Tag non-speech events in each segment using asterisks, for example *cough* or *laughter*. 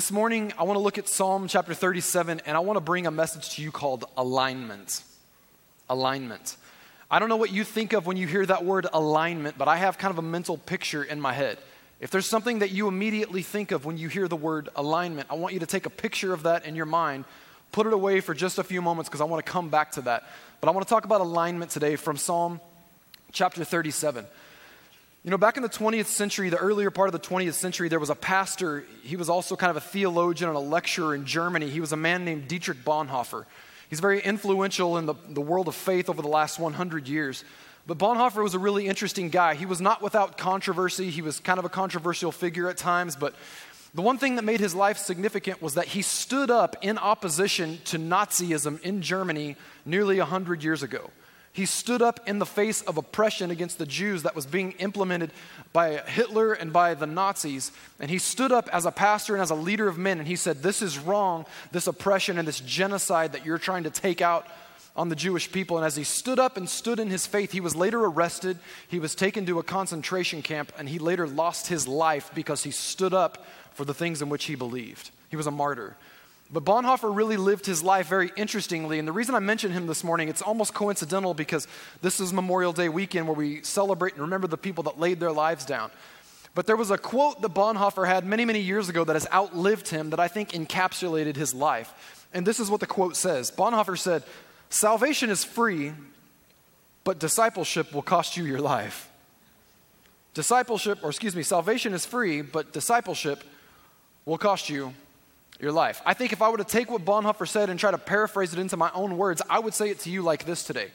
This morning, I want to look at Psalm chapter 37, and I want to bring a message to you called alignment. Alignment. I don't know what you think of when you hear that word alignment, but I have kind of a mental picture in my head. If there's something that you immediately think of when you hear the word alignment, I want you to take a picture of that in your mind, put it away for just a few moments because I want to come back to that. But I want to talk about alignment today from Psalm chapter 37. You know, back in the 20th century, the earlier part of the 20th century, there was a pastor. He was also kind of a theologian and a lecturer in Germany. He was a man named Dietrich Bonhoeffer. He's very influential in the, the world of faith over the last 100 years. But Bonhoeffer was a really interesting guy. He was not without controversy. He was kind of a controversial figure at times, but the one thing that made his life significant was that he stood up in opposition to Nazism in Germany nearly 100 years ago. He stood up in the face of oppression against the Jews that was being implemented by Hitler and by the Nazis. And he stood up as a pastor and as a leader of men and he said, This is wrong, this oppression and this genocide that you're trying to take out on the Jewish people. And as he stood up and stood in his faith, he was later arrested. He was taken to a concentration camp and he later lost his life because he stood up for the things in which he believed. He was a martyr. But Bonhoeffer really lived his life very interestingly. And the reason I mention him this morning, it's almost coincidental because this is Memorial Day weekend where we celebrate and remember the people that laid their lives down. But there was a quote that Bonhoeffer had many, many years ago that has outlived him that I think encapsulated his life. And this is what the quote says Bonhoeffer said, Salvation is free, but discipleship will cost you your life. Discipleship, or excuse me, salvation is free, but discipleship will cost you your life. I think if I were to take what Bonhoeffer said and try to paraphrase it into my own words, I would say it to you like this today.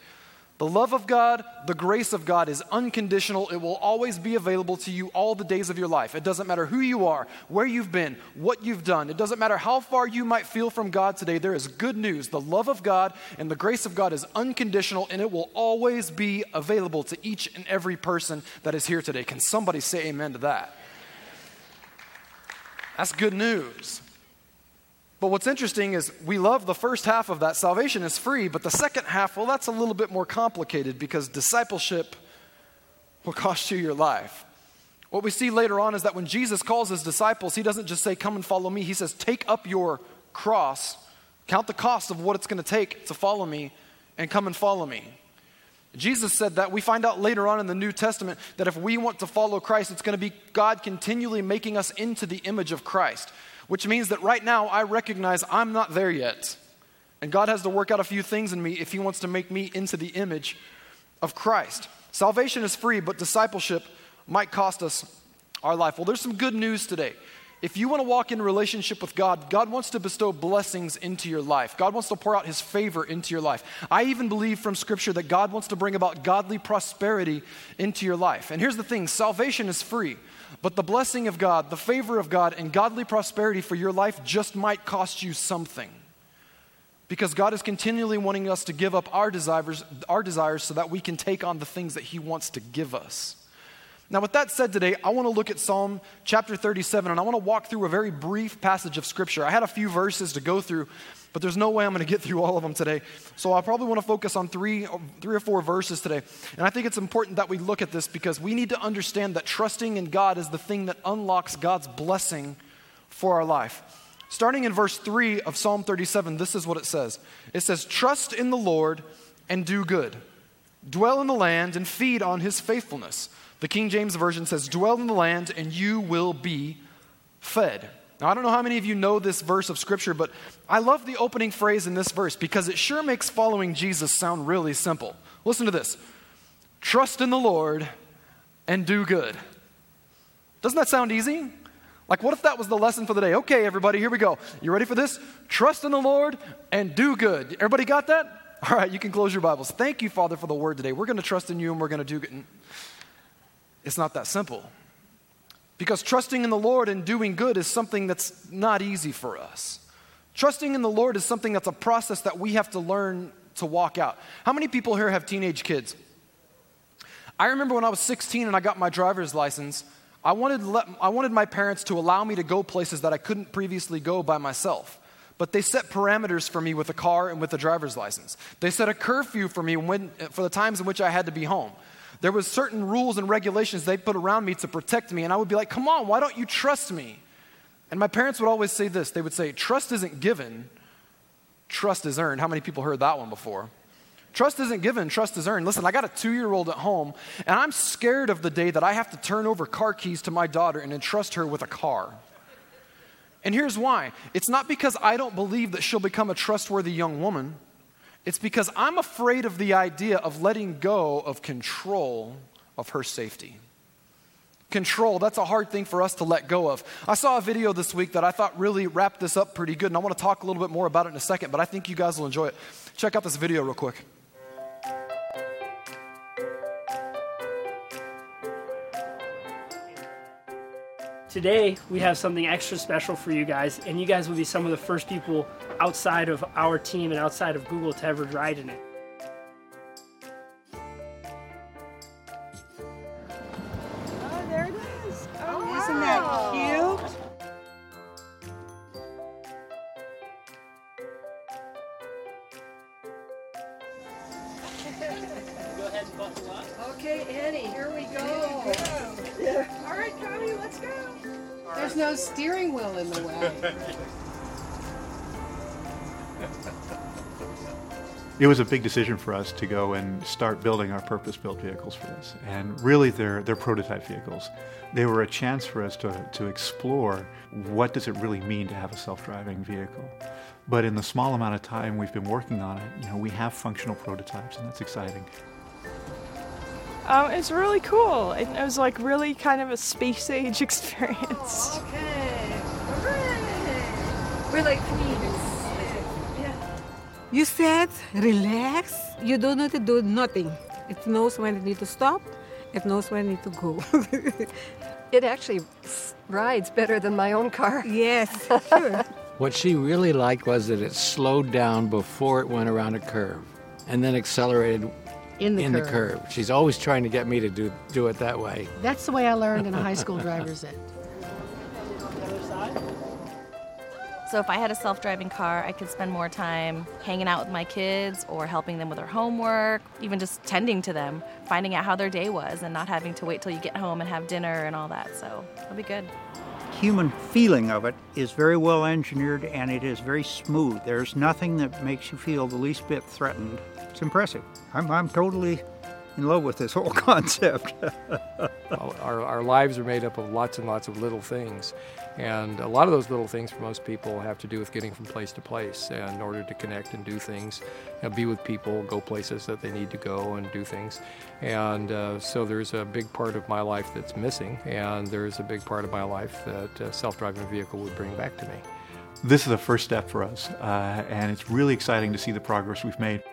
The love of God, the grace of God is unconditional. It will always be available to you all the days of your life. It doesn't matter who you are, where you've been, what you've done. It doesn't matter how far you might feel from God today. There is good news. The love of God and the grace of God is unconditional, and it will always be available to each and every person that is here today. Can somebody say amen to that? That's good news. But what's interesting is we love the first half of that salvation is free, but the second half, well, that's a little bit more complicated because discipleship will *laughs* cost you your life. What we see later on is that when Jesus calls his disciples, he doesn't just say, Come and follow me. He says, Take up your cross, count the cost of what it's going to take to follow me, and come and follow me. Jesus said that. We find out later on in the New Testament that if we want to follow Christ, it's going to be God continually making us into the image of Christ which means that right now I recognize I'm not there yet. And God has to work out a few things in me if He wants to make me into the image of Christ. Salvation is free, but discipleship might cost us our life. Well, there's some good news today. If you want to walk in relationship with God, God wants to bestow blessings into your life. God wants to pour out his favor into your life. I even believe from scripture that God wants to bring about godly prosperity into your life. And here's the thing salvation is free. But the blessing of God, the favor of God, and godly prosperity for your life just might cost you something. Because God is continually wanting us to give up our desires, our desires so that we can take on the things that He wants to give us. Now, with that said, today, I want to look at Psalm chapter 37, and I want to walk through a very brief passage of Scripture. I had a few verses to go through, but there's no way I'm going to get through all of them today. So I probably want to focus on three, three or four verses today. And I think it's important that we look at this because we need to understand that trusting in God is the thing that unlocks God's blessing for our life. Starting in verse 3 of Psalm 37, this is what it says It says, Trust in the Lord and do good, dwell in the land and feed on his faithfulness. The King James Version says, Dwell in the land and you will be fed. Now, I don't know how many of you know this verse of Scripture, but I love the opening phrase in this verse because it sure makes following Jesus sound really simple. Listen to this Trust in the Lord and do good. Doesn't that sound easy? Like, what if that was the lesson for the day? Okay, everybody, here we go. You ready for this? Trust in the Lord and do good. Everybody got that? All right, you can close your Bibles. Thank you, Father, for the word today. We're going to trust in you and we're going to do good. It's not that simple. Because trusting in the Lord and doing good is something that's not easy for us. Trusting in the Lord is something that's a process that we have to learn to walk out. How many people here have teenage kids? I remember when I was 16 and I got my driver's license, I wanted, let, I wanted my parents to allow me to go places that I couldn't previously go by myself. But they set parameters for me with a car and with a driver's license. They set a curfew for me when, for the times in which I had to be home. There was certain rules and regulations they put around me to protect me, and I would be like, come on, why don't you trust me? And my parents would always say this they would say, Trust isn't given, trust is earned. How many people heard that one before? Trust isn't given, trust is earned. Listen, I got a two year old at home, and I'm scared of the day that I have to turn over car keys to my daughter and entrust her with a car. And here's why it's not because I don't believe that she'll become a trustworthy young woman, it's because I'm afraid of the idea of letting go of control of her safety. Control, that's a hard thing for us to let go of. I saw a video this week that I thought really wrapped this up pretty good, and I want to talk a little bit more about it in a second, but I think you guys will enjoy it. Check out this video real quick. Today, we have something extra special for you guys, and you guys will be some of the first people outside of our team and outside of Google to ever ride in it. It was a big decision for us to go and start building our purpose-built vehicles for this. And really, they're, they're prototype vehicles. They were a chance for us to, to explore what does it really mean to have a self-driving vehicle. But in the small amount of time we've been working on it, you know, we have functional prototypes, and that's exciting. Um, it's really cool. It, it was like really kind of a space age *laughs* experience. Okay. Hooray. We're like queens. Yeah. You said relax. You don't need to do nothing. It knows when it need to stop. It knows when it need to go. *laughs* It actually rides better than my own car. yes, *laughs* sure. What she really liked was that it slowed down before it went around a curve and then accelerated In the in curve. the curve. She's always trying to get me to do, do it that way. That's the way I learned in a high school *laughs* driver's ed. So if I had a self-driving car, I could spend more time hanging out with my kids or helping them with their homework, even just tending to them, finding out how their day was and not having to wait till you get home and have dinner and all that. So it'll be good. human feeling of it is very well engineered and it is very smooth. There's nothing that makes you feel the least bit threatened. It's impressive. I'm, I'm totally in love with this whole *laughs* concept. our, our lives are made up of lots and lots of little things. And a lot of those little things for most people have to do with getting from place to place and in order to connect and do things, know, be with people, go places that they need to go and do things. And uh, so there's a big part of my life that's missing, and there's a big part of my life that a self driving vehicle would bring back to me. This is a first step for us, uh, and it's really exciting to see the progress we've made.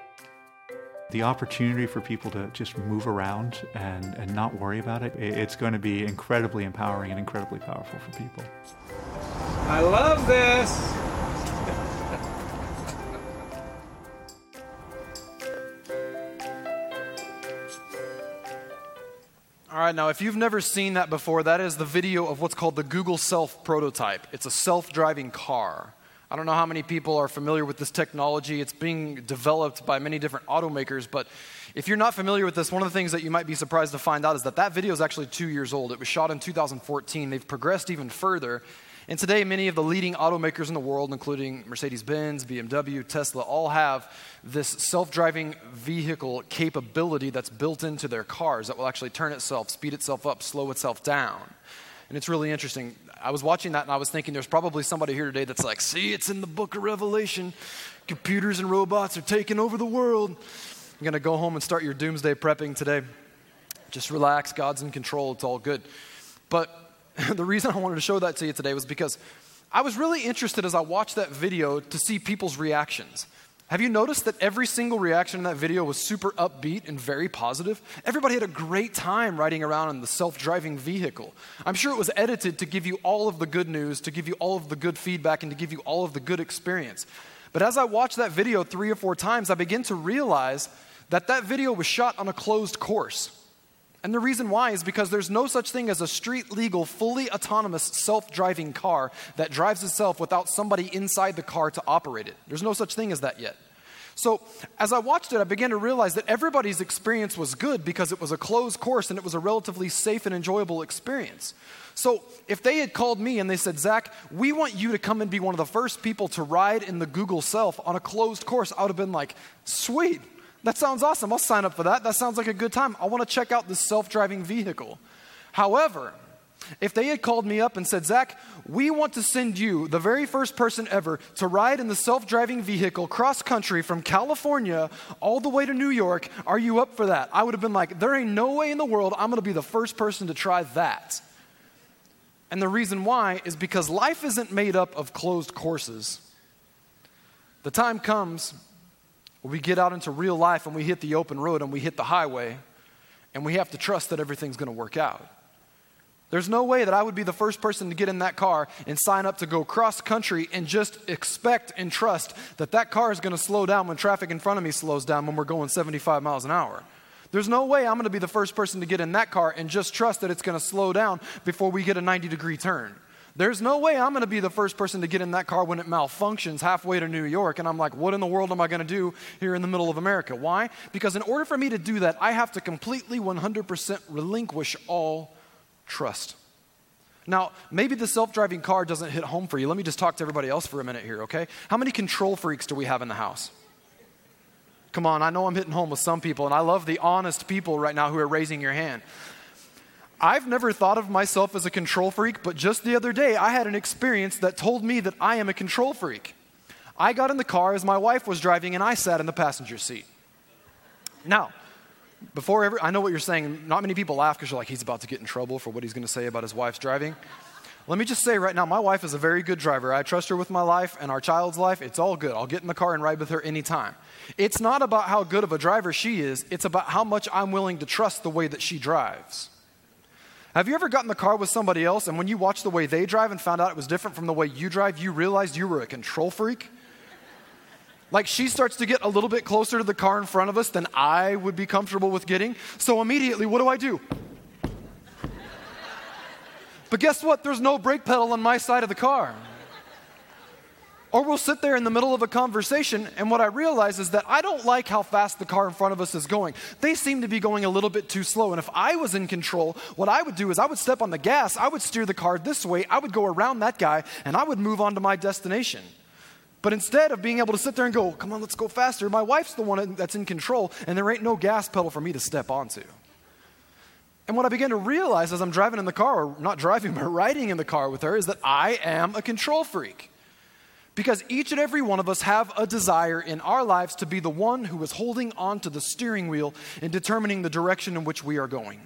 The opportunity for people to just move around and, and not worry about it, it's going to be incredibly empowering and incredibly powerful for people. I love this. *laughs* All right, now if you've never seen that before, that is the video of what's called the Google Self prototype. It's a self driving car. I don't know how many people are familiar with this technology. It's being developed by many different automakers, but if you're not familiar with this, one of the things that you might be surprised to find out is that that video is actually two years old. It was shot in 2014. They've progressed even further. And today, many of the leading automakers in the world, including Mercedes Benz, BMW, Tesla, all have this self driving vehicle capability that's built into their cars that will actually turn itself, speed itself up, slow itself down. And it's really interesting. I was watching that and I was thinking there's probably somebody here today that's like, see, it's in the book of Revelation. Computers and robots are taking over the world. You're going to go home and start your doomsday prepping today. Just relax. God's in control. It's all good. But *laughs* the reason I wanted to show that to you today was because I was really interested as I watched that video to see people's reactions. Have you noticed that every single reaction in that video was super upbeat and very positive? Everybody had a great time riding around in the self driving vehicle. I'm sure it was edited to give you all of the good news, to give you all of the good feedback, and to give you all of the good experience. But as I watched that video three or four times, I began to realize that that video was shot on a closed course. And the reason why is because there's no such thing as a street legal, fully autonomous, self driving car that drives itself without somebody inside the car to operate it. There's no such thing as that yet. So, as I watched it, I began to realize that everybody's experience was good because it was a closed course and it was a relatively safe and enjoyable experience. So, if they had called me and they said, Zach, we want you to come and be one of the first people to ride in the Google Self on a closed course, I would have been like, sweet, that sounds awesome. I'll sign up for that. That sounds like a good time. I want to check out this self driving vehicle. However, if they had called me up and said, Zach, we want to send you, the very first person ever, to ride in the self driving vehicle cross country from California all the way to New York, are you up for that? I would have been like, there ain't no way in the world I'm going to be the first person to try that. And the reason why is because life isn't made up of closed courses. The time comes we get out into real life and we hit the open road and we hit the highway, and we have to trust that everything's going to work out. There's no way that I would be the first person to get in that car and sign up to go cross country and just expect and trust that that car is going to slow down when traffic in front of me slows down when we're going 75 miles an hour. There's no way I'm going to be the first person to get in that car and just trust that it's going to slow down before we get a 90 degree turn. There's no way I'm going to be the first person to get in that car when it malfunctions halfway to New York and I'm like, what in the world am I going to do here in the middle of America? Why? Because in order for me to do that, I have to completely 100% relinquish all trust. Now, maybe the self driving car doesn't hit home for you. Let me just talk to everybody else for a minute here, okay? How many control freaks do we have in the house? Come on, I know I'm hitting home with some people, and I love the honest people right now who are raising your hand. I've never thought of myself as a control freak, but just the other day I had an experience that told me that I am a control freak. I got in the car as my wife was driving, and I sat in the passenger seat. Now, before I know what you're saying. Not many people laugh because you're like, he's about to get in trouble for what he's going to say about his wife's driving. Let me just say right now, my wife is a very good driver. I trust her with my life and our child's life. It's all good. I'll get in the car and ride with her anytime. It's not about how good of a driver she is, it's about how much I'm willing to trust the way that she drives. Have you ever gotten in the car with somebody else and when you watched the way they drive and found out it was different from the way you drive, you realized you were a control freak? Like she starts to get a little bit closer to the car in front of us than I would be comfortable with getting. So immediately, what do I do? But guess what? There's no brake pedal on my side of the car. Or we'll sit there in the middle of a conversation, and what I realize is that I don't like how fast the car in front of us is going. They seem to be going a little bit too slow. And if I was in control, what I would do is I would step on the gas, I would steer the car this way, I would go around that guy, and I would move on to my destination. But instead of being able to sit there and go, come on, let's go faster, my wife's the one that's in control, and there ain't no gas pedal for me to step onto. And what I began to realize as I'm driving in the car, or not driving, *laughs* but riding in the car with her, is that I am a control freak. Because each and every one of us have a desire in our lives to be the one who is holding on to the steering wheel and determining the direction in which we are going.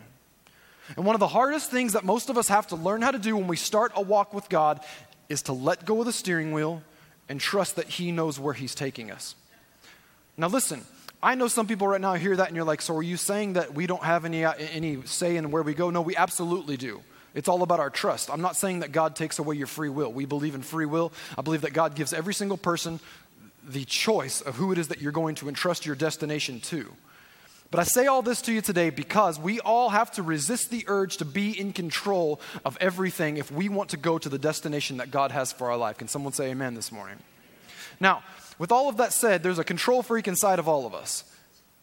And one of the hardest things that most of us have to learn how to do when we start a walk with God is to let go of the steering wheel and trust that He knows where He's taking us. Now, listen, I know some people right now hear that and you're like, so are you saying that we don't have any, any say in where we go? No, we absolutely do. It's all about our trust. I'm not saying that God takes away your free will. We believe in free will. I believe that God gives every single person the choice of who it is that you're going to entrust your destination to. But I say all this to you today because we all have to resist the urge to be in control of everything if we want to go to the destination that God has for our life. Can someone say amen this morning? Now, with all of that said, there's a control freak inside of all of us.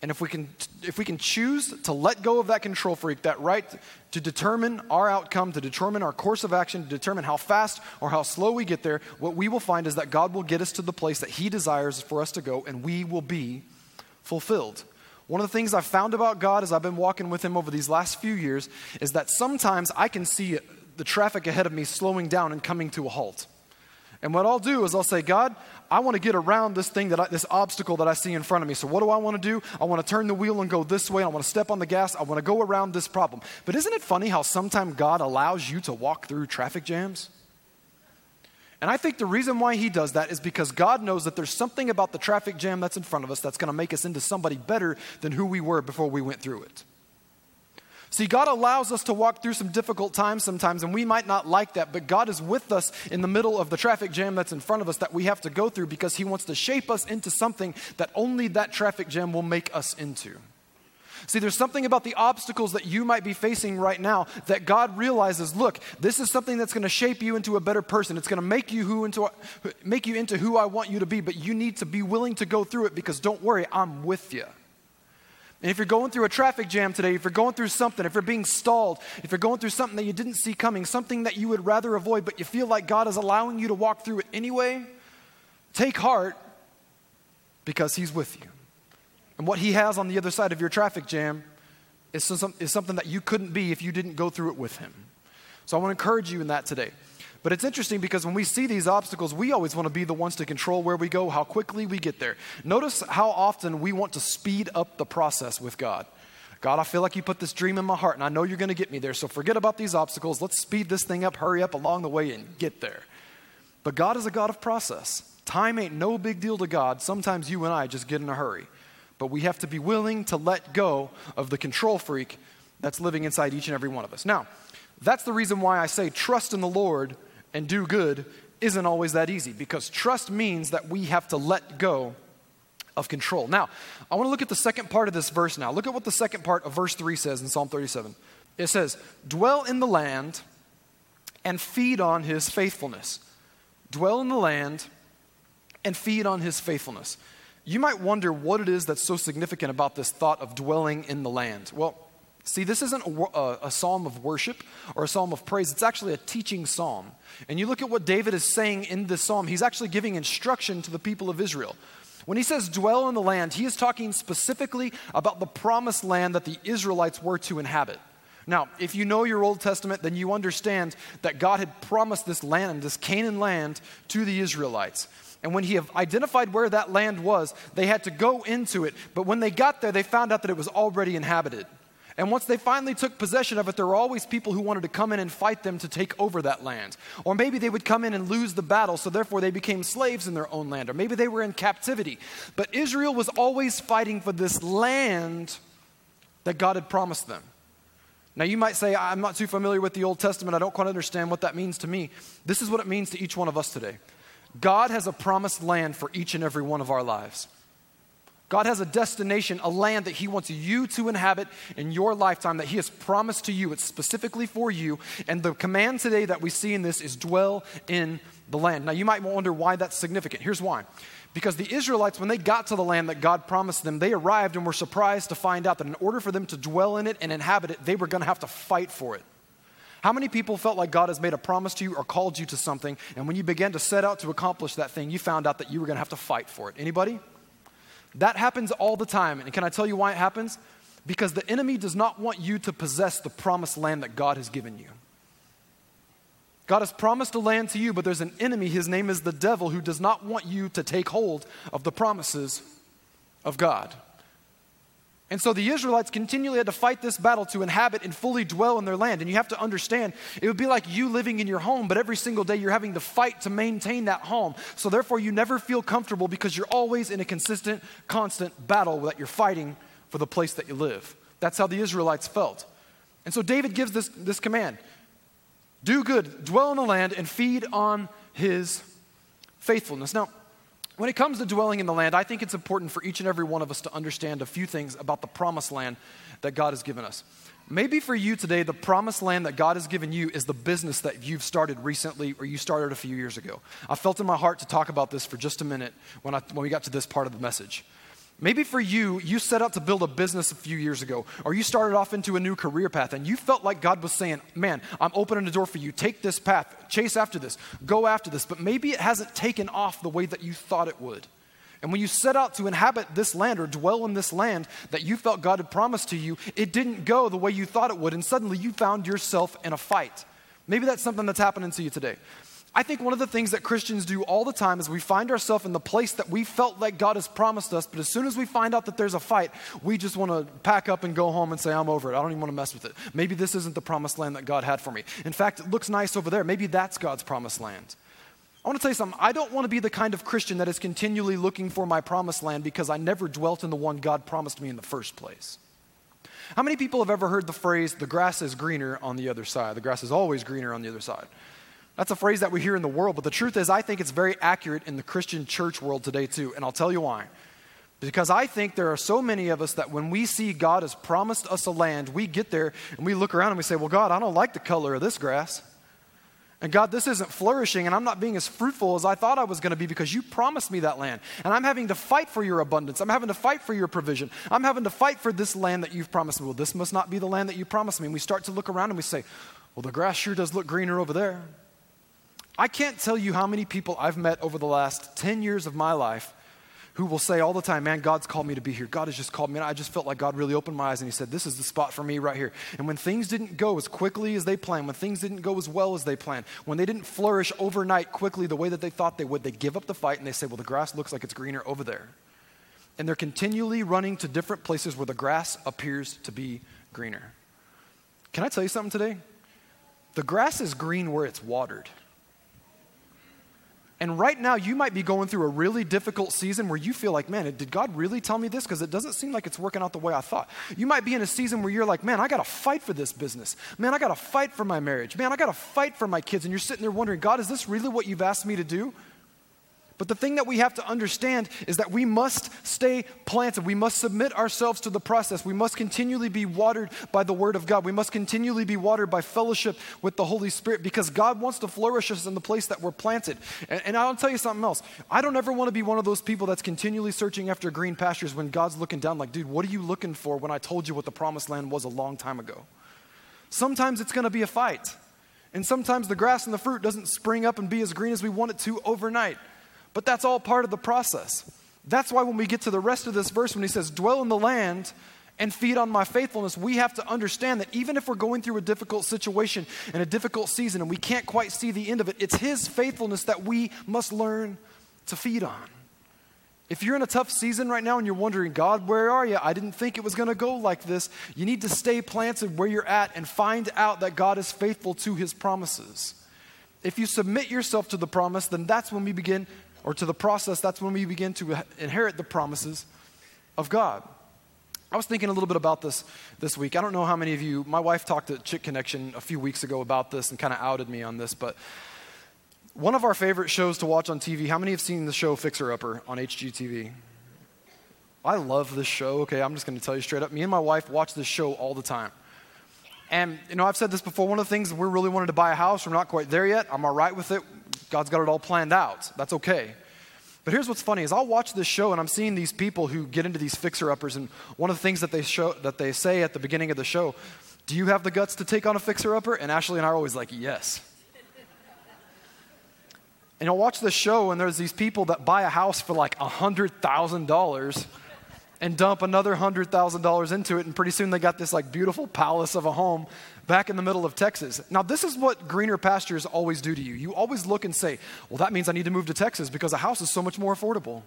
And if we can if we can choose to let go of that control freak, that right to determine our outcome, to determine our course of action, to determine how fast or how slow we get there, what we will find is that God will get us to the place that he desires for us to go and we will be fulfilled. One of the things I've found about God as I've been walking with Him over these last few years is that sometimes I can see the traffic ahead of me slowing down and coming to a halt. And what I'll do is I'll say, God, I want to get around this thing that I, this obstacle that I see in front of me. So what do I want to do? I want to turn the wheel and go this way. I want to step on the gas. I want to go around this problem. But isn't it funny how sometimes God allows you to walk through traffic jams? And I think the reason why he does that is because God knows that there's something about the traffic jam that's in front of us that's going to make us into somebody better than who we were before we went through it. See, God allows us to walk through some difficult times sometimes, and we might not like that, but God is with us in the middle of the traffic jam that's in front of us that we have to go through because He wants to shape us into something that only that traffic jam will make us into. See, there's something about the obstacles that you might be facing right now that God realizes, look, this is something that's going to shape you into a better person. It's going to make you who into make you into who I want you to be, but you need to be willing to go through it because don't worry, I'm with you. And if you're going through a traffic jam today, if you're going through something, if you're being stalled, if you're going through something that you didn't see coming, something that you would rather avoid, but you feel like God is allowing you to walk through it anyway, take heart because He's with you. And what He has on the other side of your traffic jam is, some, is something that you couldn't be if you didn't go through it with Him. So I want to encourage you in that today. But it's interesting because when we see these obstacles, we always want to be the ones to control where we go, how quickly we get there. Notice how often we want to speed up the process with God. God, I feel like you put this dream in my heart, and I know you're going to get me there. So forget about these obstacles. Let's speed this thing up, hurry up along the way, and get there. But God is a God of process. Time ain't no big deal to God. Sometimes you and I just get in a hurry. But we have to be willing to let go of the control freak that's living inside each and every one of us. Now, that's the reason why I say trust in the Lord and do good isn't always that easy because trust means that we have to let go of control. Now, I want to look at the second part of this verse now. Look at what the second part of verse 3 says in Psalm 37. It says, Dwell in the land and feed on his faithfulness. Dwell in the land and feed on his faithfulness. You might wonder what it is that's so significant about this thought of dwelling in the land. Well, See, this isn't a, a, psalm of worship or a psalm of praise. It's actually a teaching psalm. And you look at what David is saying in this psalm, he's actually giving instruction to the people of Israel. When he says dwell in the land, he is talking specifically about the promised land that the Israelites were to inhabit. Now, if you know your Old Testament, then you understand that God had promised this land, this Canaan land, to the Israelites. And when he identified where that land was, they had to go into it. But when they got there, they found out that it was already inhabited. And once they finally took possession of it, there were always people who wanted to come in and fight them to take over that land. Or maybe they would come in and lose the battle, so therefore they became slaves in their own land. Or maybe they were in captivity. But Israel was always fighting for this land that God had promised them. Now, you might say, I'm not too familiar with the Old Testament. I don't quite understand what that means to me. This is what it means to each one of us today God has a promised land for each and every one of our lives. God has a destination, a land that He wants you to inhabit in your lifetime that He has promised to you. It's specifically for you. And the command today that we see in this is dwell in the land. Now, you might wonder why that's significant. Here's why. Because the Israelites, when they got to the land that God promised them, they arrived and were surprised to find out that in order for them to dwell in it and inhabit it, they were going to have to fight for it. How many people felt like God has made a promise to you or called you to something, and when you began to set out to accomplish that thing, you found out that you were going to have to fight for it? Anybody? That happens all the time. And can I tell you why it happens? Because the enemy does not want you to possess the promised land that God has given you. God has promised a land to you, but there's an enemy. His name is the devil, who does not want you to take hold of the promises of God. And so the Israelites continually had to fight this battle to inhabit and fully dwell in their land. And you have to understand, it would be like you living in your home, but every single day you're having to fight to maintain that home. So therefore, you never feel comfortable because you're always in a consistent, constant battle that you're fighting for the place that you live. That's how the Israelites felt. And so David gives this, this command do good, dwell in the land, and feed on his faithfulness. Now, when it comes to dwelling in the land, I think it's important for each and every one of us to understand a few things about the promised land that God has given us. Maybe for you today, the promised land that God has given you is the business that you've started recently or you started a few years ago. I felt in my heart to talk about this for just a minute when, I, when we got to this part of the message. Maybe for you, you set out to build a business a few years ago, or you started off into a new career path, and you felt like God was saying, Man, I'm opening the door for you. Take this path, chase after this, go after this. But maybe it hasn't taken off the way that you thought it would. And when you set out to inhabit this land or dwell in this land that you felt God had promised to you, it didn't go the way you thought it would, and suddenly you found yourself in a fight. Maybe that's something that's happening to you today. I think one of the things that Christians do all the time is we find ourselves in the place that we felt like God has promised us, but as soon as we find out that there's a fight, we just want to pack up and go home and say, I'm over it. I don't even want to mess with it. Maybe this isn't the promised land that God had for me. In fact, it looks nice over there. Maybe that's God's promised land. I want to tell you something. I don't want to be the kind of Christian that is continually looking for my promised land because I never dwelt in the one God promised me in the first place. How many people have ever heard the phrase, the grass is greener on the other side? The grass is always greener on the other side. That's a phrase that we hear in the world, but the truth is, I think it's very accurate in the Christian church world today, too. And I'll tell you why. Because I think there are so many of us that when we see God has promised us a land, we get there and we look around and we say, Well, God, I don't like the color of this grass. And God, this isn't flourishing, and I'm not being as fruitful as I thought I was going to be because you promised me that land. And I'm having to fight for your abundance. I'm having to fight for your provision. I'm having to fight for this land that you've promised me. Well, this must not be the land that you promised me. And we start to look around and we say, Well, the grass sure does look greener over there. I can't tell you how many people I've met over the last 10 years of my life who will say all the time, Man, God's called me to be here. God has just called me. And I just felt like God really opened my eyes and He said, This is the spot for me right here. And when things didn't go as quickly as they planned, when things didn't go as well as they planned, when they didn't flourish overnight quickly the way that they thought they would, they give up the fight and they say, Well, the grass looks like it's greener over there. And they're continually running to different places where the grass appears to be greener. Can I tell you something today? The grass is green where it's watered. And right now, you might be going through a really difficult season where you feel like, man, did God really tell me this? Because it doesn't seem like it's working out the way I thought. You might be in a season where you're like, man, I got to fight for this business. Man, I got to fight for my marriage. Man, I got to fight for my kids. And you're sitting there wondering, God, is this really what you've asked me to do? But the thing that we have to understand is that we must stay planted. We must submit ourselves to the process. We must continually be watered by the Word of God. We must continually be watered by fellowship with the Holy Spirit because God wants to flourish us in the place that we're planted. And, and I'll tell you something else. I don't ever want to be one of those people that's continually searching after green pastures when God's looking down, like, dude, what are you looking for when I told you what the promised land was a long time ago? Sometimes it's going to be a fight. And sometimes the grass and the fruit doesn't spring up and be as green as we want it to overnight. But that's all part of the process. That's why when we get to the rest of this verse, when he says, dwell in the land and feed on my faithfulness, we have to understand that even if we're going through a difficult situation and a difficult season and we can't quite see the end of it, it's his faithfulness that we must learn to feed on. If you're in a tough season right now and you're wondering, God, where are you? I didn't think it was going to go like this. You need to stay planted where you're at and find out that God is faithful to his promises. If you submit yourself to the promise, then that's when we begin or to the process, that's when we begin to inherit the promises of God. I was thinking a little bit about this this week. I don't know how many of you, my wife talked to Chick Connection a few weeks ago about this and kind of outed me on this, but one of our favorite shows to watch on TV, how many have seen the show Fixer Upper on HGTV? I love this show, okay? I'm just going to tell you straight up. Me and my wife watch this show all the time. And, you know, I've said this before. One of the things we're really wanting to buy a house. We're not quite there yet. I'm all right with it. God's got it all planned out. That's okay. But here's what's funny is I'll watch this show and I'm seeing these people who get into these fixer-uppers and one of the things that they show that they say at the beginning of the show, do you have the guts to take on a fixer-upper? And Ashley and I are always like, yes. *laughs* and I'll watch this show and there's these people that buy a house for like $100,000 and dump another $100,000 into it and pretty soon they got this like beautiful palace of a home back in the middle of Texas. Now, this is what greener pastures always do to you. You always look and say, well, that means I need to move to Texas because a house is so much more affordable.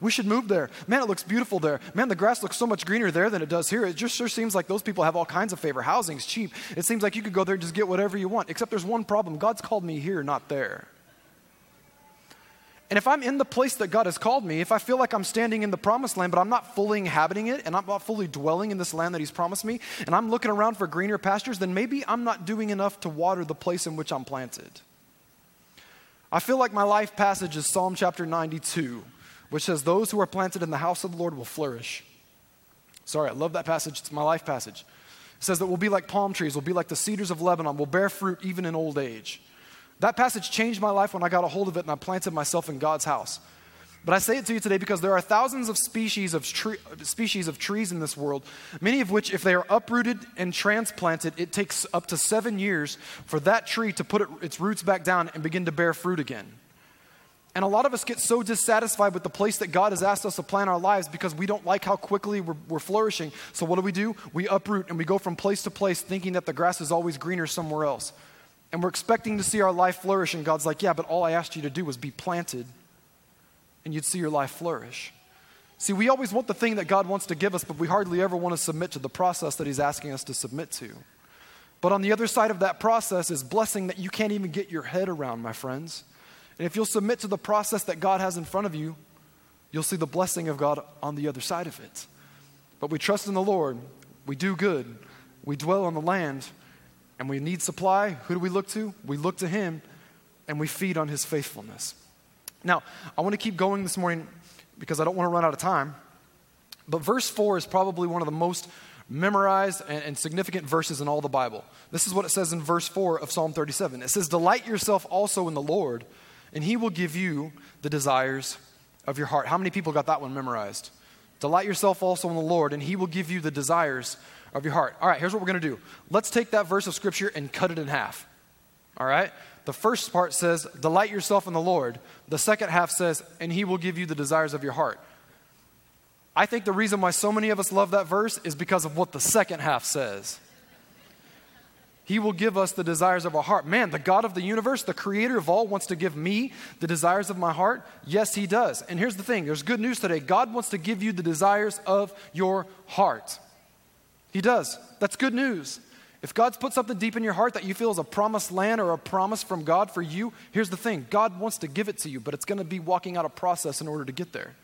We should move there. Man, it looks beautiful there. Man, the grass looks so much greener there than it does here. It just sure seems like those people have all kinds of favor. Housing's cheap. It seems like you could go there and just get whatever you want. Except there's one problem God's called me here, not there. And if I'm in the place that God has called me, if I feel like I'm standing in the promised land, but I'm not fully inhabiting it and I'm not fully dwelling in this land that He's promised me, and I'm looking around for greener pastures, then maybe I'm not doing enough to water the place in which I'm planted. I feel like my life passage is Psalm chapter 92, which says, Those who are planted in the house of the Lord will flourish. Sorry, I love that passage. It's my life passage. It says that we'll be like palm trees, we'll be like the cedars of Lebanon, we'll bear fruit even in old age. That passage changed my life when I got a hold of it and I planted myself in God's house. But I say it to you today because there are thousands of species of, tree, species of trees in this world, many of which, if they are uprooted and transplanted, it takes up to seven years for that tree to put it, its roots back down and begin to bear fruit again. And a lot of us get so dissatisfied with the place that God has asked us to plant our lives because we don't like how quickly we're, we're, flourishing. So, what do we do? We uproot and we go from place to place thinking that the grass is always greener somewhere else and we're expecting to see our life flourish, and God's like, Yeah, but all I asked you to do was be planted, and you'd see your life flourish. See, we always want the thing that God wants to give us, but we hardly ever want to submit to the process that He's asking us to submit to. But on the other side of that process is blessing that you can't even get your head around, my friends. And if you'll submit to the process that God has in front of you, you'll see the blessing of God on the other side of it. But we trust in the Lord, we do good, we dwell on the land, and we need supply, who do we look to? We look to Him and we feed on His faithfulness. Now, I want to keep going this morning because I don't want to run out of time. But verse 4 is probably one of the most memorized and, and, significant verses in all the Bible. This is what it says in verse 4 of Psalm 37. It says, Delight yourself also in the Lord, and he will give you the desires of your heart. How many people got that one memorized? Delight yourself also in the Lord, and he will give you the desires of your heart. All right, here's what we're going to do. Let's take that verse of scripture and cut it in half. All right? The first part says, Delight yourself in the Lord. The second half says, And he will give you the desires of your heart. I think the reason why so many of us love that verse is because of what the second half says. He will give us the desires of our heart. Man, the God of the universe, the creator of all, wants to give me the desires of my heart? Yes, He does. And here's the thing there's good news today. God wants to give you the desires of your heart. He does. That's good news. If God's put something deep in your heart that you feel is a promised land or a promise from God for you, here's the thing God wants to give it to you, but it's going to be walking out a process in order to get there.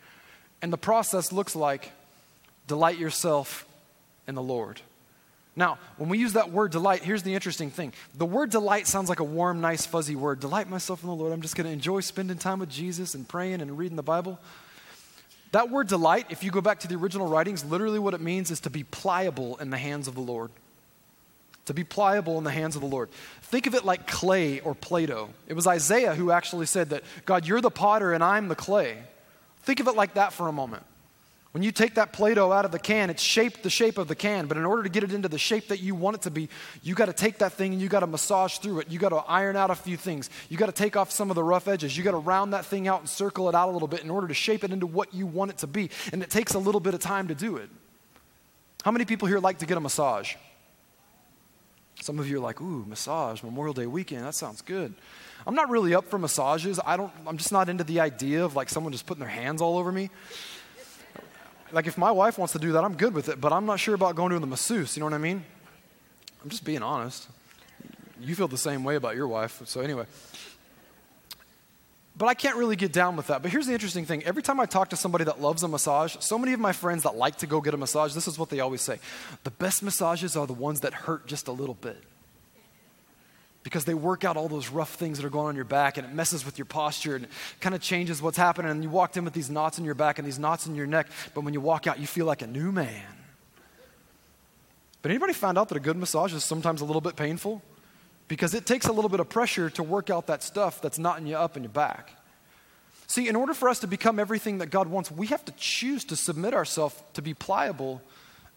And the process looks like delight yourself in the Lord. Now, when we use that word delight, here's the interesting thing. The word delight sounds like a warm, nice, fuzzy word. Delight myself in the Lord. I'm just going to enjoy spending time with Jesus and praying and reading the Bible. That word delight, if you go back to the original writings, literally what it means is to be pliable in the hands of the Lord. To be pliable in the hands of the Lord. Think of it like clay or Play Doh. It was Isaiah who actually said that, God, you're the potter and I'm the clay. Think of it like that for a moment. When you take that Play Doh out of the can, it's shaped the shape of the can, but in order to get it into the shape that you want it to be, you got to take that thing and you got to massage through it. You got to iron out a few things. You got to take off some of the rough edges. You got to round that thing out and circle it out a little bit in order to shape it into what you want it to be. And it takes a little bit of time to do it. How many people here like to get a massage? Some of you are like, ooh, massage, Memorial Day weekend, that sounds good. I'm not really up for massages. I don't, I'm just not into the idea of like someone just putting their hands all over me. Like, if my wife wants to do that, I'm good with it, but I'm not sure about going to the masseuse. You know what I mean? I'm just being honest. You feel the same way about your wife. So, anyway. But I can't really get down with that. But here's the interesting thing every time I talk to somebody that loves a massage, so many of my friends that like to go get a massage, this is what they always say the best massages are the ones that hurt just a little bit because they work out all those rough things that are going on your back and it messes with your posture and kind of changes what's happening. And you walked in with these knots in your back and these knots in your neck, but when you walk out, you feel like a new man. But anybody found out that a good massage is sometimes a little bit painful? Because it takes a little bit of pressure to work out that stuff that's knotting you up in your back. See, in order for us to become everything that God wants, we have to choose to submit ourselves to be pliable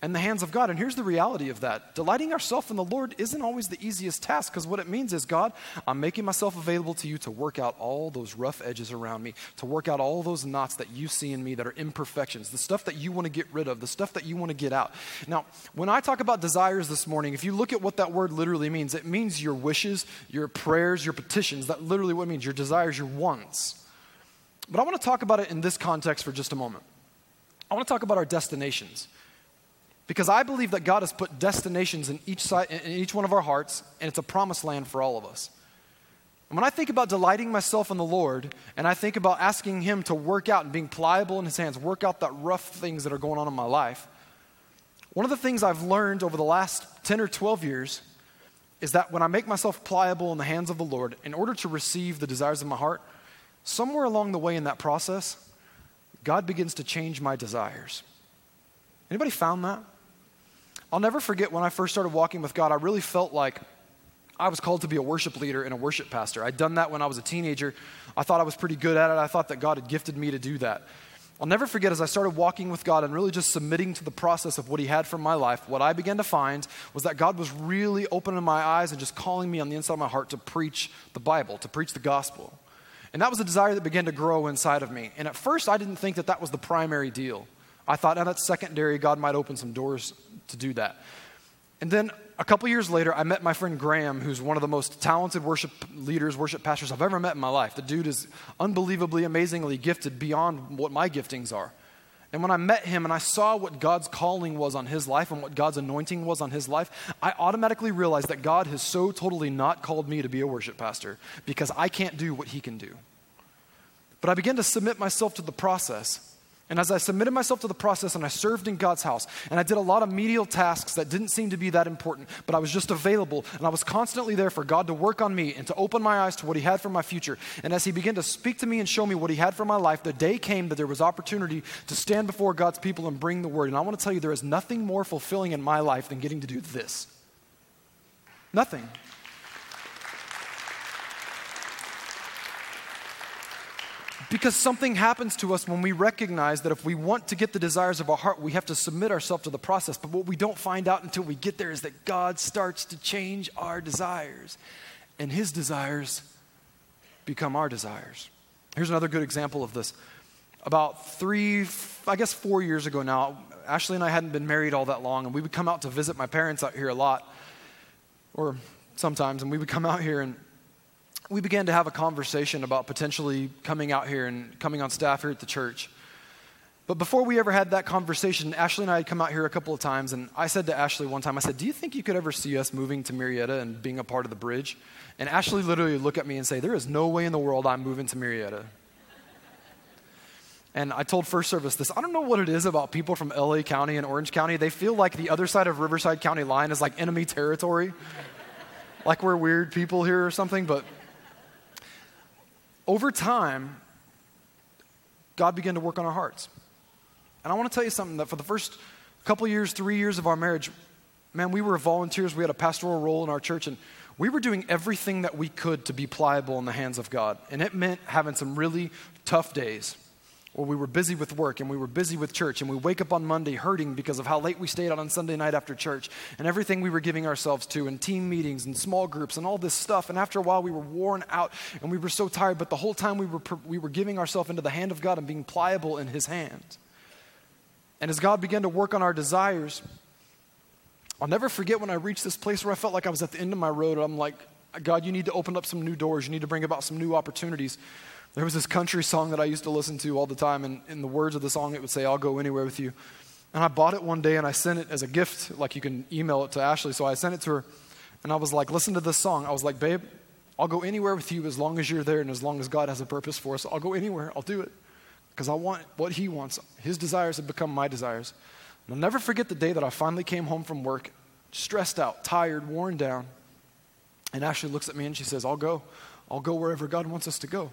and the hands of God. And here's the reality of that delighting ourselves in the Lord isn't always the easiest task because what it means is, God, I'm making myself available to you to work out all those rough edges around me, to work out all those knots that you see in me that are imperfections, the stuff that you want to get rid of, the stuff that you want to get out. Now, when I talk about desires this morning, if you look at what that word literally means, it means your wishes, your prayers, your petitions. That literally what it means, your desires, your wants. But I want to talk about it in this context for just a moment. I want to talk about our destinations. Because I believe that God has put destinations in each, side, in each one of our hearts, and it's a promised land for all of us. And when I think about delighting myself in the Lord, and I think about asking Him to work out and being pliable in His hands, work out that rough things that are going on in my life, one of the things I've learned over the last 10 or 12 years is that when I make myself pliable in the hands of the Lord, in order to receive the desires of my heart, somewhere along the way in that process, God begins to change my desires. Anybody found that? I'll never forget when I first started walking with God, I really felt like I was called to be a worship leader and a worship pastor. I'd done that when I was a teenager. I thought I was pretty good at it. I thought that God had gifted me to do that. I'll never forget as I started walking with God and really just submitting to the process of what He had for my life, what I began to find was that God was really opening my eyes and just calling me on the inside of my heart to preach the Bible, to preach the gospel. And that was a desire that began to grow inside of me. And at first, I didn't think that that was the primary deal. I thought, now that's secondary. God might open some doors to do that. And then a couple years later, I met my friend Graham, who's one of the most talented worship leaders, worship pastors I've ever met in my life. The dude is unbelievably, amazingly gifted beyond what my giftings are. And when I met him and I saw what God's calling was on his life and what God's anointing was on his life, I automatically realized that God has so totally not called me to be a worship pastor because I can't do what he can do. But I began to submit myself to the process And as I submitted myself to the process and I served in God's house, and I did a lot of medial tasks that didn't seem to be that important, but I was just available, and I was constantly there for God to work on me and to open my eyes to what He had for my future. And as He began to speak to me and show me what He had for my life, the day came that there was opportunity to stand before God's people and bring the word. And I want to tell you, there is nothing more fulfilling in my life than getting to do this. Nothing. Because something happens to us when we recognize that if we want to get the desires of our heart, we have to submit ourselves to the process. But what we don't find out until we get there is that God starts to change our desires, and His desires become our desires. Here's another good example of this. About three, I guess four years ago now, Ashley and I hadn't been married all that long, and we would come out to visit my parents out here a lot, or sometimes, and we would come out here and we began to have a conversation about potentially coming out here and coming on staff here at the church. But before we ever had that conversation, Ashley and I had come out here a couple of times, and I said to Ashley one time, I said, Do you think you could ever see us moving to Murrieta and being a part of the bridge? And Ashley literally looked at me and say, There is no way in the world I'm moving to Murrieta. And I told First Service this I don't know what it is about people from LA County and Orange County. They feel like the other side of Riverside County line is like enemy territory. like we're weird people here or something, but over time, God began to work on our hearts. And I want to tell you something that for the first couple years, three years of our marriage, man, we were volunteers. We had a pastoral role in our church, and we were doing everything that we could to be pliable in the hands of God. And it meant having some really tough days or we were busy with work and we were busy with church and we wake up on Monday hurting because of how late we stayed out on Sunday night after church and everything we were giving ourselves to and team meetings and small groups and all this stuff. And after a while, we were worn out and we were so tired, but the whole time we were, we were giving ourselves into the hand of God and being pliable in His hand. And as God began to work on our desires, I'll never forget when I reached this place where I felt like I was at the end of my road. I'm like, God, you need to open up some new doors. You need to bring about some new opportunities. There was this country song that I used to listen to all the time, and in the words of the song, it would say, I'll go anywhere with you. And I bought it one day and I sent it as a gift, like you can email it to Ashley. So I sent it to her, and I was like, listen to this song. I was like, babe, I'll go anywhere with you as long as you're there and as long as God has a purpose for us. I'll go anywhere, I'll do it. Because I want what He wants. His desires have become my desires. And I'll never forget the day that I finally came home from work, stressed out, tired, worn down. And Ashley looks at me and she says, I'll go. I'll go wherever God wants us to go.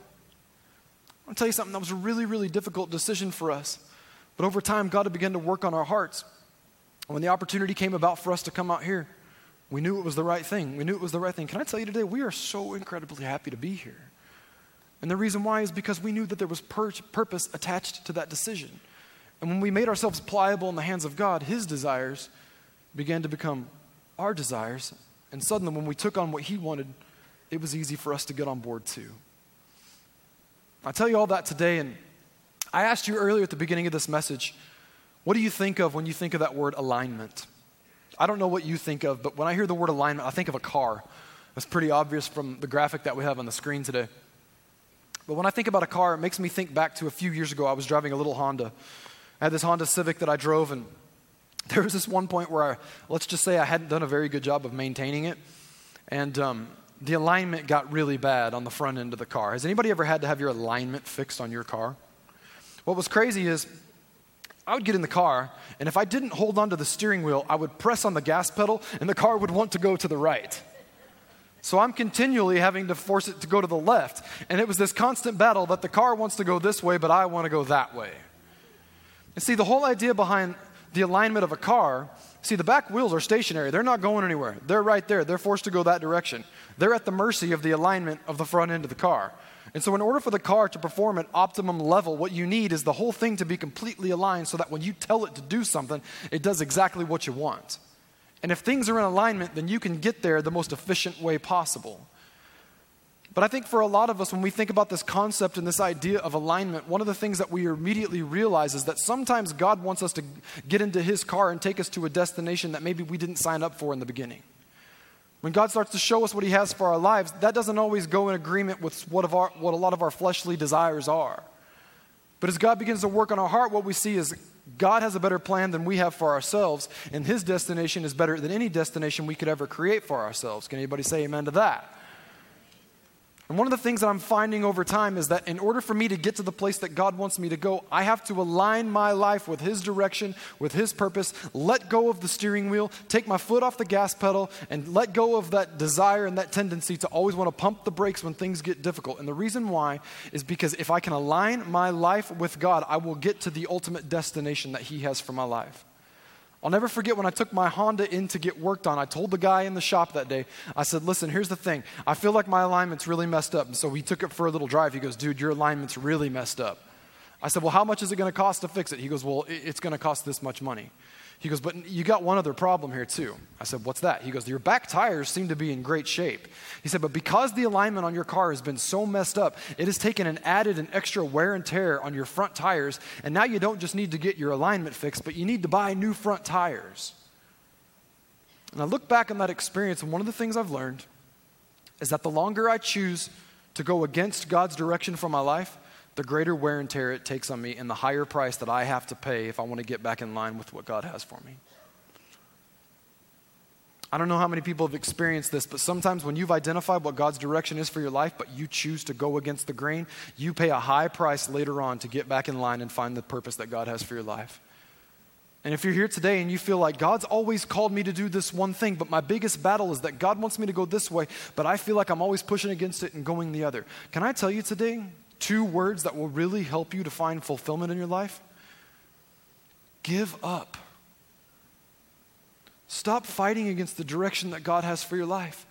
I'll tell you something, that was a really, really difficult decision for us. But over time, God had begun to work on our hearts. When the opportunity came about for us to come out here, we knew it was the right thing. We knew it was the right thing. Can I tell you today, we are so incredibly happy to be here. And the reason why is because we knew that there was pur- purpose attached to that decision. And when we made ourselves pliable in the hands of God, His desires began to become our desires. And suddenly, when we took on what He wanted, it was easy for us to get on board too. I tell you all that today, and I asked you earlier at the beginning of this message, what do you think of when you think of that word alignment? I don't know what you think of, but when I hear the word alignment, I think of a car. That's pretty obvious from the graphic that we have on the screen today. But when I think about a car, it makes me think back to a few years ago. I was driving a little Honda. I had this Honda Civic that I drove, and *laughs* there was this one point where, I, let's just say, I hadn't done a very good job of maintaining it. And um, the alignment got really bad on the front end of the car. Has anybody ever had to have your alignment fixed on your car? What was crazy is I would get in the car, and if I didn't hold onto the steering wheel, I would press on the gas pedal, and the car would want to go to the right. So I'm continually having to force it to go to the left. And it was this constant battle that the car wants to go this way, but I want to go that way. And see, the whole idea behind the alignment of a car see, the back wheels are stationary, they're not going anywhere. They're right there, they're forced to go that direction. They're at the mercy of the alignment of the front end of the car. And so, in order for the car to perform at optimum level, what you need is the whole thing to be completely aligned so that when you tell it to do something, it does exactly what you want. And if things are in alignment, then you can get there the most efficient way possible. But I think for a lot of us, when we think about this concept and this idea of alignment, one of the things that we immediately realize is that sometimes God wants us to get into His car and take us to a destination that maybe we didn't sign up for in the beginning. When God starts to show us what He has for our lives, that doesn't always go in agreement with what, our, what a lot of our fleshly desires are. But as God begins to work on our heart, what we see is God has a better plan than we have for ourselves, and His destination is better than any destination we could ever create for ourselves. Can anybody say amen to that? And one of the things that I'm finding over time is that in order for me to get to the place that God wants me to go, I have to align my life with His direction, with His purpose, let go of the steering wheel, take my foot off the gas pedal, and let go of that desire and that tendency to always want to pump the brakes when things get difficult. And the reason why is because if I can align my life with God, I will get to the ultimate destination that He has for my life. I'll never forget when I took my Honda in to get worked on. I told the guy in the shop that day, I said, Listen, here's the thing. I feel like my alignment's really messed up. And so we took it for a little drive. He goes, Dude, your alignment's really messed up. I said, Well, how much is it going to cost to fix it? He goes, Well, it's going to cost this much money. He goes, But you got one other problem here, too. I said, What's that? He goes, Your back tires seem to be in great shape. He said, But because the alignment on your car has been so messed up, it has taken an added and extra wear and tear on your front tires. And now you don't just need to get your alignment fixed, but you need to buy new front tires. And I look back on that experience, and one of the things I've learned is that the longer I choose to go against God's direction for my life, the greater wear and tear it takes on me and the higher price that I have to pay if I want to get back in line with what God has for me. I don't know how many people have experienced this, but sometimes when you've identified what God's direction is for your life, but you choose to go against the grain, you pay a high price later on to get back in line and find the purpose that God has for your life. And if you're here today and you feel like God's always called me to do this one thing, but my biggest battle is that God wants me to go this way, but I feel like I'm always pushing against it and going the other. Can I tell you today two words that will really help you to find fulfillment in your life? Give up. Stop fighting against the direction that God has for your life.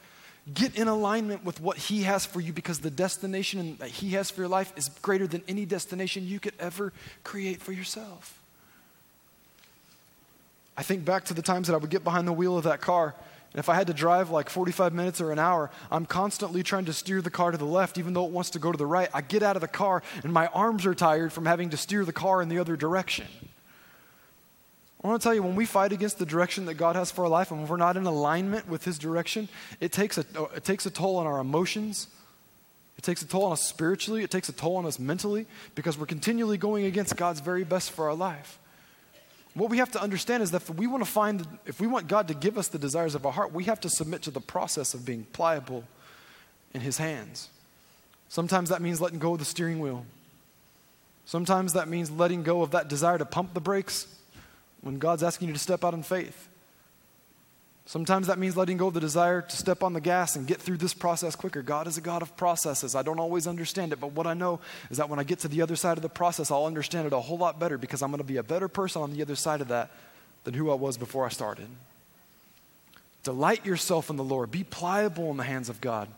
Get in alignment with what He has for you because the destination that He has for your life is greater than any destination you could ever create for yourself. I think back to the times that I would get behind the wheel of that car, if I had to drive like 45 minutes or an hour, I'm constantly trying to steer the car to the left, even though it wants to go to the right. I get out of the car, and my arms are tired from having to steer the car in the other direction. I want to tell you, when we fight against the direction that God has for our life, and when we're not in alignment with His direction, it takes a, it takes a toll on our emotions. It takes a toll on us spiritually. It takes a toll on us mentally because we're continually going against God's very best for our life. What we have to understand is that if we want to find, if we want God to give us the desires of our heart, we have to submit to the process of being pliable in His hands. Sometimes that means letting go of the steering wheel. Sometimes that means letting go of that desire to pump the brakes when God's asking you to step out in faith. Sometimes that means letting go of the desire to step on the gas and get through this process quicker. God is a God of processes. I don't always understand it, but what I know is that when I get to the other side of the process, I'll understand it a whole lot better because I'm going to be a better person on the other side of that than who I was before I started. Delight yourself in the Lord, be pliable in the hands of God,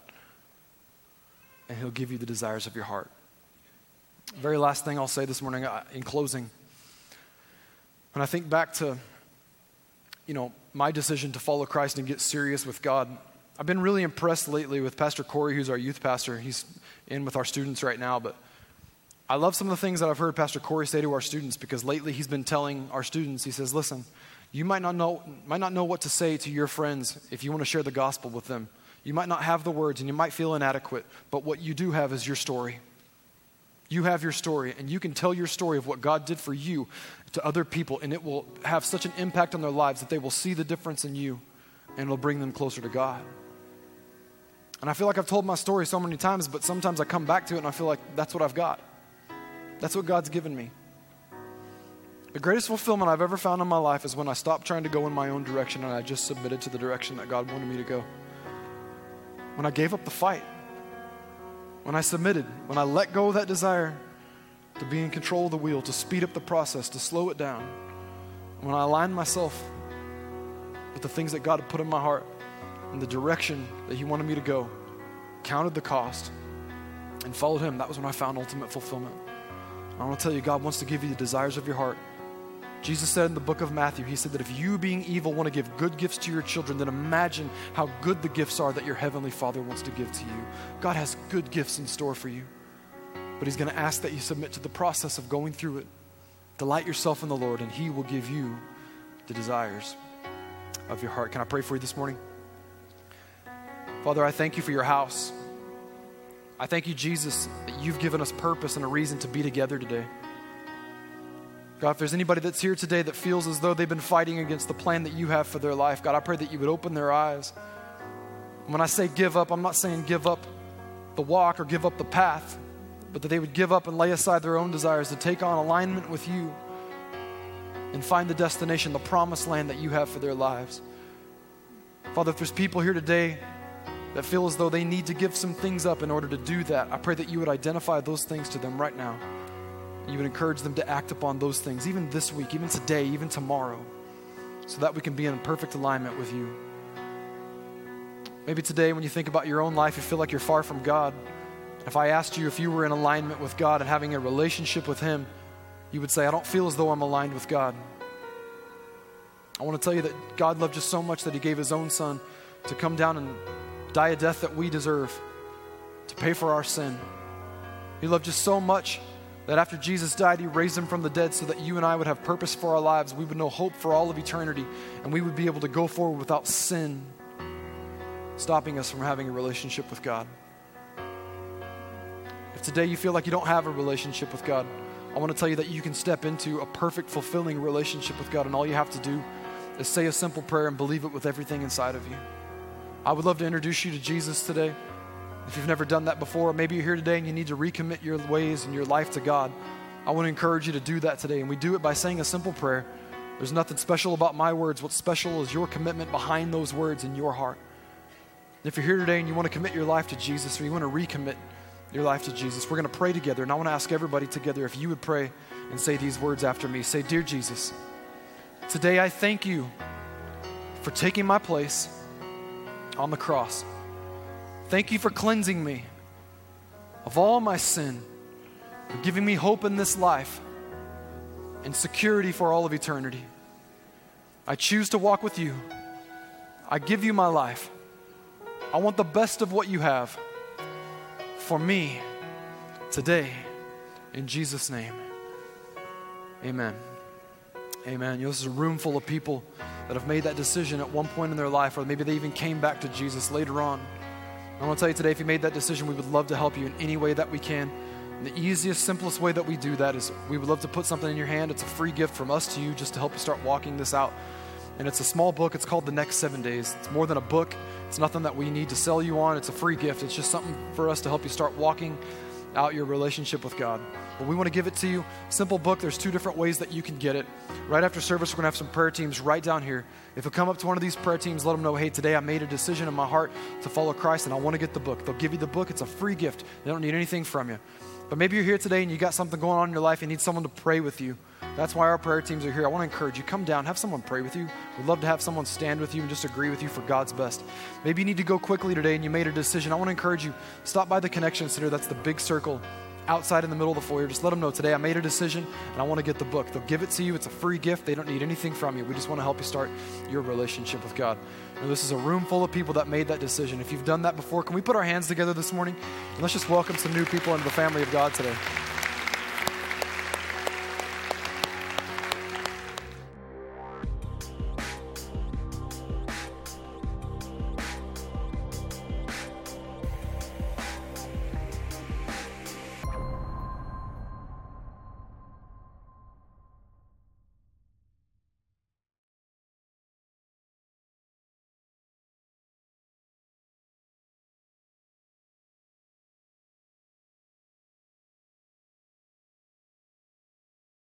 and He'll give you the desires of your heart. Very last thing I'll say this morning uh, in closing. When I think back to, you know, my decision to follow Christ and get serious with God, I've been really impressed lately with Pastor Corey, who's our youth pastor. He's in with our students right now, but I love some of the things that I've heard Pastor Corey say to our students because lately he's been telling our students, he says, listen, you might not know, might not know what to say to your friends if you want to share the gospel with them. You might not have the words and you might feel inadequate, but what you do have is your story. You have your story, and you can tell your story of what God did for you to other people, and it will have such an impact on their lives that they will see the difference in you, and it'll bring them closer to God. And I feel like I've told my story so many times, but sometimes I come back to it and I feel like that's what I've got. That's what God's given me. The greatest fulfillment I've ever found in my life is when I stopped trying to go in my own direction and I just submitted to the direction that God wanted me to go. When I gave up the fight when I submitted, when I let go of that desire to be in control of the wheel, to speed up the process, to slow it down, when I aligned myself with the things that God had put in my heart and the direction that He wanted me to go, counted the cost, and followed Him, that was when I found ultimate fulfillment. I want to tell you, God wants to give you the desires of your heart. Jesus said in the book of Matthew, He said that if you, being evil, want to give good gifts to your children, then imagine how good the gifts are that your heavenly Father wants to give to you. God has good gifts in store for you, but He's going to ask that you submit to the process of going through it. Delight yourself in the Lord, and He will give you the desires of your heart. Can I pray for you this morning? Father, I thank you for your house. I thank you, Jesus, that you've given us purpose and a reason to be together today. God, if there's anybody that's here today that feels as though they've been fighting against the plan that you have for their life, God, I pray that you would open their eyes. When I say give up, I'm not saying give up the walk or give up the path, but that they would give up and lay aside their own desires to take on alignment with you and find the destination, the promised land that you have for their lives. Father, if there's people here today that feel as though they need to give some things up in order to do that, I pray that you would identify those things to them right now. You would encourage them to act upon those things, even this week, even today, even tomorrow, so that we can be in perfect alignment with you. Maybe today, when you think about your own life, you feel like you're far from God. If I asked you if you were in alignment with God and having a relationship with Him, you would say, I don't feel as though I'm aligned with God. I want to tell you that God loved you so much that He gave His own Son to come down and die a death that we deserve, to pay for our sin. He loved you so much that after Jesus died, He raised Him from the dead so that you and I would have purpose for our lives. We would know hope for all of eternity, and we would be able to go forward without sin stopping us from having a relationship with God. If today you feel like you don't have a relationship with God, I want to tell you that you can step into a perfect, fulfilling relationship with God, and all you have to do is say a simple prayer and believe it with everything inside of you. I would love to introduce you to Jesus today. If you've never done that before, maybe you're here today and you need to recommit your ways and your life to God. I want to encourage you to do that today. And we do it by saying a simple prayer. There's nothing special about my words. What's special is your commitment behind those words in your heart. And if you're here today and you want to commit your life to Jesus or you want to recommit your life to Jesus, we're going to pray together. And I want to ask everybody together if you would pray and say these words after me. Say, Dear Jesus, today I thank you for taking my place on the cross. Thank you for cleansing me of all my sin, for giving me hope in this life and security for all of eternity. I choose to walk with you. I give you my life. I want the best of what you have for me today. In Jesus' name, amen. Amen. You know, this is a room full of people that have made that decision at one point in their life, or maybe they even came back to Jesus later on. I want to tell you today if you made that decision, we would love to help you in any way that we can. And the easiest, simplest way that we do that is we would love to put something in your hand. It's a free gift from us to you just to help you start walking this out. And it's a small book. It's called The Next Seven Days. It's more than a book, it's nothing that we need to sell you on. It's a free gift. It's just something for us to help you start walking out your relationship with God. But we want to give it to you. Simple book. There's two different ways that you can get it. Right after service, we're going to have some prayer teams right down here. If you come up to one of these prayer teams, let them know, hey, today I made a decision in my heart to follow Christ and I want to get the book. They'll give you the book. It's a free gift. They don't need anything from you. But maybe you're here today and you got something going on in your life and need someone to pray with you. That's why our prayer teams are here. I want to encourage you. Come down, have someone pray with you. We'd love to have someone stand with you and just agree with you for God's best. Maybe you need to go quickly today and you made a decision. I want to encourage you. Stop by the Connection Center. That's the big circle outside in the middle of the foyer. Just let them know today I made a decision and I want to get the book. They'll give it to you. It's a free gift. They don't need anything from you. We just want to help you start your relationship with God. And this is a room full of people that made that decision. If you've done that before, can we put our hands together this morning? And let's just welcome some new people into the family of God today.